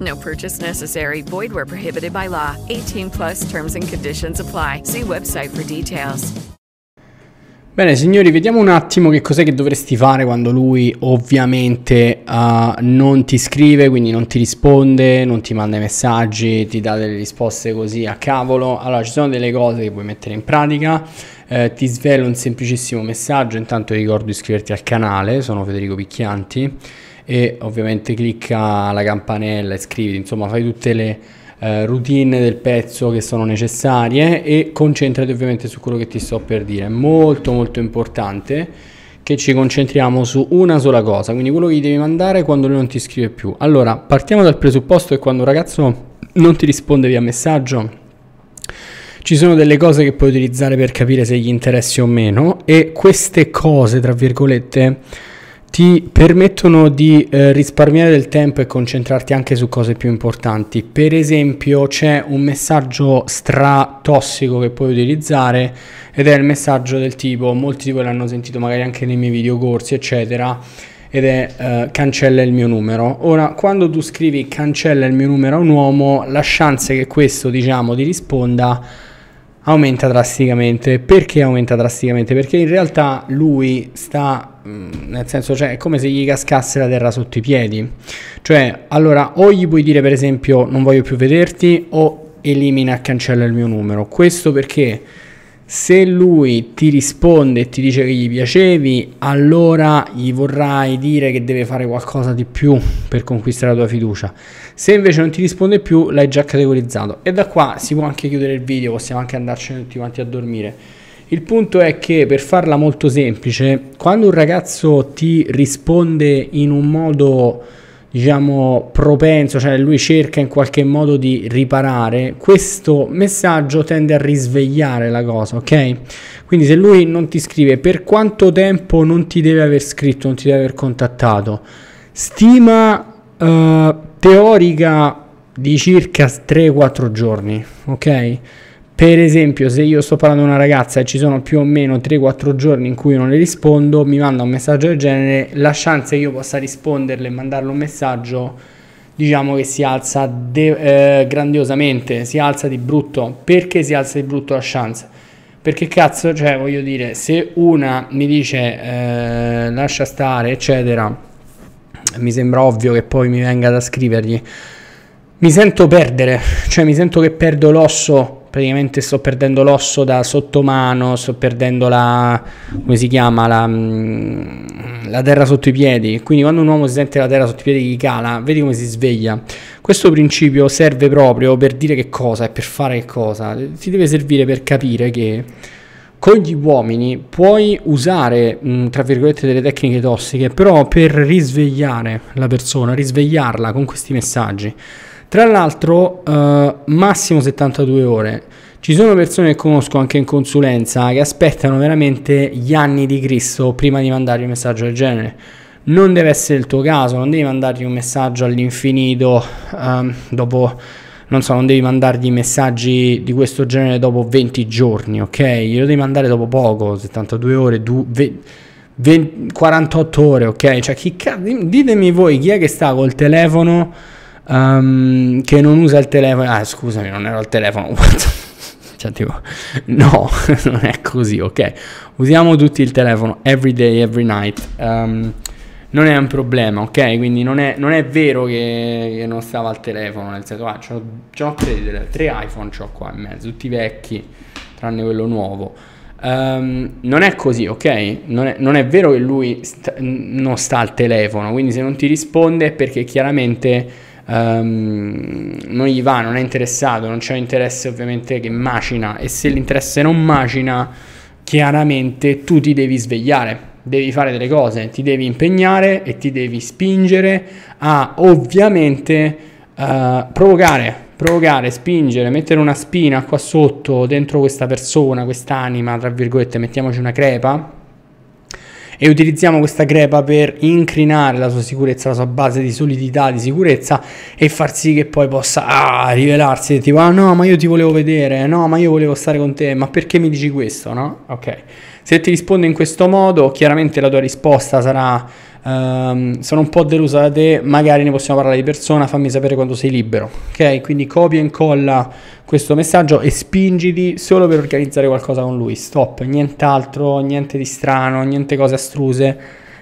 No purchase necessary. Void where prohibited by law. 18 plus terms and conditions apply. See website for details. Bene signori, vediamo un attimo che cos'è che dovresti fare quando lui ovviamente uh, non ti scrive, quindi non ti risponde, non ti manda i messaggi, ti dà delle risposte così a cavolo. Allora, ci sono delle cose che puoi mettere in pratica. Eh, ti svelo un semplicissimo messaggio, intanto ricordo di iscriverti al canale, sono Federico Picchianti e ovviamente clicca la campanella, iscriviti, insomma fai tutte le eh, routine del pezzo che sono necessarie e concentrati ovviamente su quello che ti sto per dire. È molto molto importante che ci concentriamo su una sola cosa, quindi quello che gli devi mandare quando lui non ti scrive più. Allora, partiamo dal presupposto che quando un ragazzo non ti risponde via messaggio, ci sono delle cose che puoi utilizzare per capire se gli interessi o meno e queste cose, tra virgolette, ti permettono di eh, risparmiare del tempo e concentrarti anche su cose più importanti. Per esempio, c'è un messaggio stra tossico che puoi utilizzare ed è il messaggio del tipo, molti di voi l'hanno sentito magari anche nei miei videocorsi, eccetera, ed è eh, cancella il mio numero. Ora, quando tu scrivi cancella il mio numero a un uomo, la chance che questo, diciamo, ti risponda aumenta drasticamente. Perché aumenta drasticamente? Perché in realtà lui sta, mm, nel senso, cioè, è come se gli cascasse la terra sotto i piedi. Cioè, allora, o gli puoi dire per esempio non voglio più vederti, o elimina e cancella il mio numero. Questo perché se lui ti risponde e ti dice che gli piacevi, allora gli vorrai dire che deve fare qualcosa di più per conquistare la tua fiducia. Se invece non ti risponde più, l'hai già categorizzato. E da qua si può anche chiudere il video, possiamo anche andarcene tutti quanti a dormire. Il punto è che per farla molto semplice, quando un ragazzo ti risponde in un modo diciamo propenso, cioè lui cerca in qualche modo di riparare, questo messaggio tende a risvegliare la cosa, ok? Quindi se lui non ti scrive per quanto tempo non ti deve aver scritto, non ti deve aver contattato, stima uh, teorica di circa 3-4 giorni, ok? Per esempio, se io sto parlando con una ragazza e ci sono più o meno 3-4 giorni in cui non le rispondo, mi manda un messaggio del genere, la chance che io possa risponderle e mandarle un messaggio, diciamo che si alza de- eh, grandiosamente, si alza di brutto. Perché si alza di brutto la chance? Perché cazzo, cioè voglio dire, se una mi dice eh, lascia stare, eccetera, mi sembra ovvio che poi mi venga da scrivergli. Mi sento perdere, cioè mi sento che perdo l'osso praticamente sto perdendo l'osso da sottomano, sto perdendo la, come si chiama, la, mm, la, terra sotto i piedi. Quindi quando un uomo si sente la terra sotto i piedi gli cala, vedi come si sveglia. Questo principio serve proprio per dire che cosa e per fare che cosa. Ti deve servire per capire che con gli uomini puoi usare, mh, mm, tra virgolette, delle tecniche tossiche, però per risvegliare la persona, risvegliarla con questi messaggi. Tra l'altro, eh, massimo 72 ore. Ci sono persone che conosco anche in consulenza che aspettano veramente gli anni di Cristo prima di mandargli un messaggio del genere. Non deve essere il tuo caso, non devi mandargli un messaggio all'infinito um, dopo, non so, non devi mandargli messaggi di questo genere dopo 20 giorni, ok? Glielo devi mandare dopo poco, 72 ore, du, ve, 20, 48 ore, ok? Cioè, chi, ditemi voi chi è che sta col telefono um, che non usa il telefono. Ah, scusami, non ero al telefono. cioè, tipo, no, non è così, ok? Usiamo tutti il telefono every day, every night. Um, non è un problema, ok? Quindi non è, non è vero che, che, non stava al telefono, nel senso, ah, c'ho, c'ho tre, tre iPhone, c'ho qua in mezzo, tutti vecchi, tranne quello nuovo. Um, non è così, ok? Non è, non è vero che lui sta, non sta al telefono, quindi se non ti risponde è perché chiaramente um, non gli va, non è interessato, non c'è interesse ovviamente che macina e se l'interesse non macina, chiaramente tu ti devi svegliare, devi fare delle cose, ti devi impegnare e ti devi spingere a ovviamente uh, provocare provocare, spingere, mettere una spina qua sotto dentro questa persona, quest'anima, tra virgolette, mettiamoci una crepa e utilizziamo questa crepa per incrinare la sua sicurezza, la sua base di solidità, di sicurezza e far sì che poi possa ah, rivelarsi tipo ah no ma io ti volevo vedere, no ma io volevo stare con te, ma perché mi dici questo, no? Ok, se ti risponde in questo modo chiaramente la tua risposta sarà Um, sono un po' delusa da te, magari ne possiamo parlare di persona, fammi sapere quando sei libero. Ok? Quindi copia e incolla questo messaggio e spingiti solo per organizzare qualcosa con lui. Stop, nient'altro, niente di strano, niente cose astruse.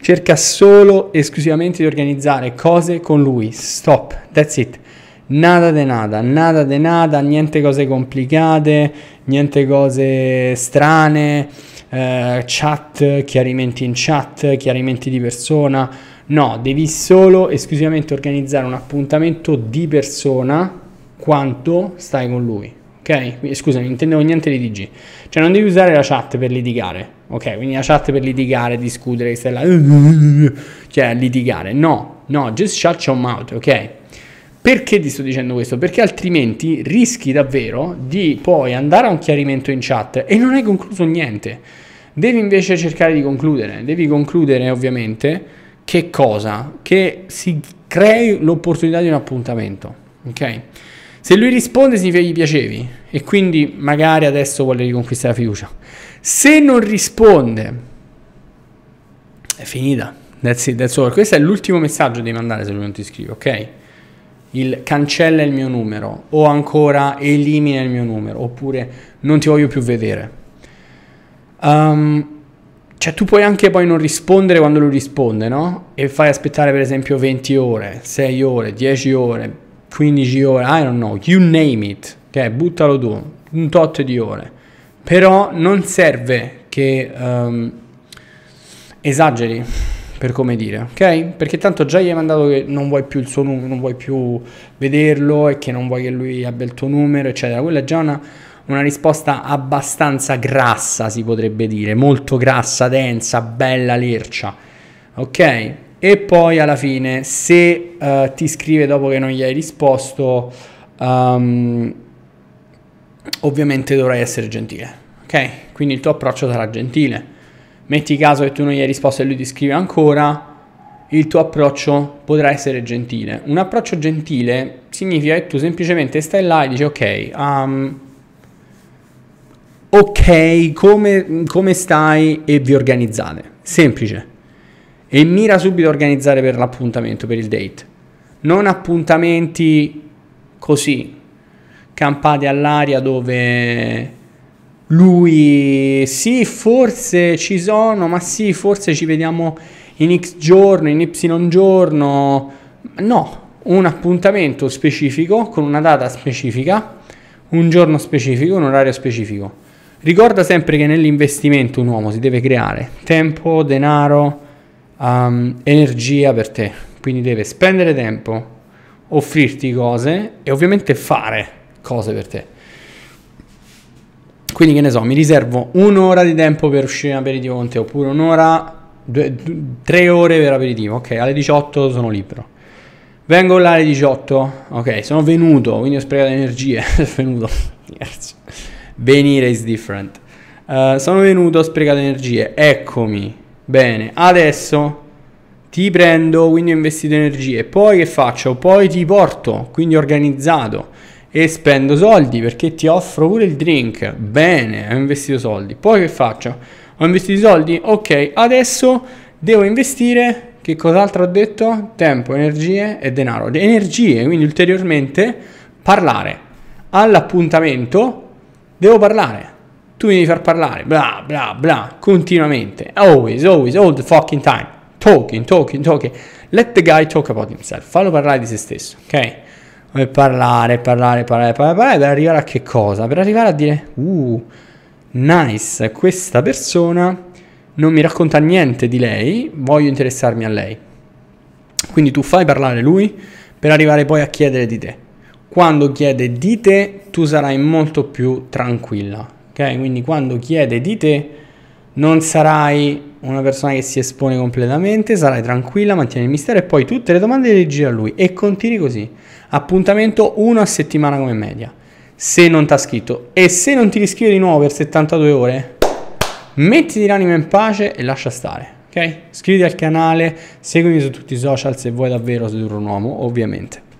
Cerca solo e esclusivamente di organizzare cose con lui. Stop, that's it. Nada de nada, nada de nada, niente cose complicate, niente cose strane eh, chat, chiarimenti in chat, chiarimenti di persona. No, devi solo esclusivamente organizzare un appuntamento di persona quanto stai con lui. Ok? Scusami, non intendevo niente di DG. Cioè non devi usare la chat per litigare. Ok? Quindi la chat per litigare, discutere, che stai. Cioè litigare. No, no, just shut your mouth, ok? Perché ti sto dicendo questo? Perché altrimenti rischi davvero di poi andare a un chiarimento in chat e non hai concluso niente. Devi invece cercare di concludere, devi concludere ovviamente che cosa? Che si crei l'opportunità di un appuntamento, ok? Se lui risponde significa che gli piacevi e quindi magari adesso vuole riconquistare la fiducia. Se non risponde, è finita. That's it, that's all. Questo è l'ultimo messaggio da mandare se lui non ti scrive, ok? Il cancella il mio numero o ancora elimina il mio numero oppure non ti voglio più vedere. Um, cioè tu puoi anche poi non rispondere quando lui risponde, no? E fai aspettare per esempio 20 ore, 6 ore, 10 ore, 15 ore, I don't know, you name it, ok? Buttalo tu, un tot di ore. Però non serve che um, esageri, per come dire, ok? Perché tanto già gli hai mandato che non vuoi più il suo numero, non vuoi più vederlo e che non vuoi che lui abbia il tuo numero, eccetera. Quella è già una una risposta abbastanza grassa, si potrebbe dire, molto grassa, densa, bella, lercia. Ok? E poi alla fine, se uh, ti scrive dopo che non gli hai risposto, um, ovviamente dovrai essere gentile. Ok? Quindi il tuo approccio sarà gentile. Metti caso che tu non gli hai risposto e lui ti scrive ancora, il tuo approccio potrà essere gentile. Un approccio gentile significa che tu semplicemente stai là e dici ok, um, ok, come, come stai e vi organizzate. Semplice. E mira subito a organizzare per l'appuntamento, per il date. Non appuntamenti così, campati all'aria dove lui sì, forse ci sono, ma sì, forse ci vediamo in X giorno, in Y giorno. No, un appuntamento specifico con una data specifica, un giorno specifico, un orario specifico. Ricorda sempre che nell'investimento un uomo si deve creare tempo, denaro, um, energia per te. Quindi deve spendere tempo, offrirti cose e ovviamente fare cose per te. Quindi che ne so, mi riservo un'ora di tempo per uscire in aperitivo con te oppure un'ora, due, tre ore per aperitivo. Ok, alle 18 sono libero. Vengo là alle 18, ok, sono venuto, quindi ho sprecato energie, venuto. Venire is different. Uh, sono venuto, ho sprecato energie. Eccomi. Bene, adesso ti prendo, quindi ho investito energie. Poi che faccio? Poi ti porto, quindi organizzato. E spendo soldi perché ti offro pure il drink. Bene, ho investito soldi. Poi che faccio? Ho investito soldi? Ok, adesso devo investire. Che cos'altro ho detto? Tempo, energie e denaro. Energie, quindi ulteriormente parlare. All'appuntamento Devo parlare. Tu mi devi far parlare. Bla bla bla. Continuamente. Always, always, all the fucking time. Talking, talking, talking. Let the guy talk about himself. Fallo parlare di se stesso, ok? Parlare, parlare, parlare, parlare, parlare, per arrivare a che cosa? Per arrivare a dire, uh, nice, questa persona non mi racconta niente di lei, voglio interessarmi a lei. Quindi tu fai parlare lui per arrivare poi a chiedere di te. Quando chiede di te, tu sarai molto più tranquilla, ok? Quindi quando chiede di te, non sarai una persona che si espone completamente, sarai tranquilla, mantieni il mistero e poi tutte le domande le giri a lui e continui così. Appuntamento uno a settimana come media. Se non ti ha scritto e se non ti riscrive di nuovo per 72 ore, mettiti l'anima in pace e lascia stare. Ok? Iscriviti al canale, seguimi su tutti i social se vuoi davvero sedurre un uomo, ovviamente.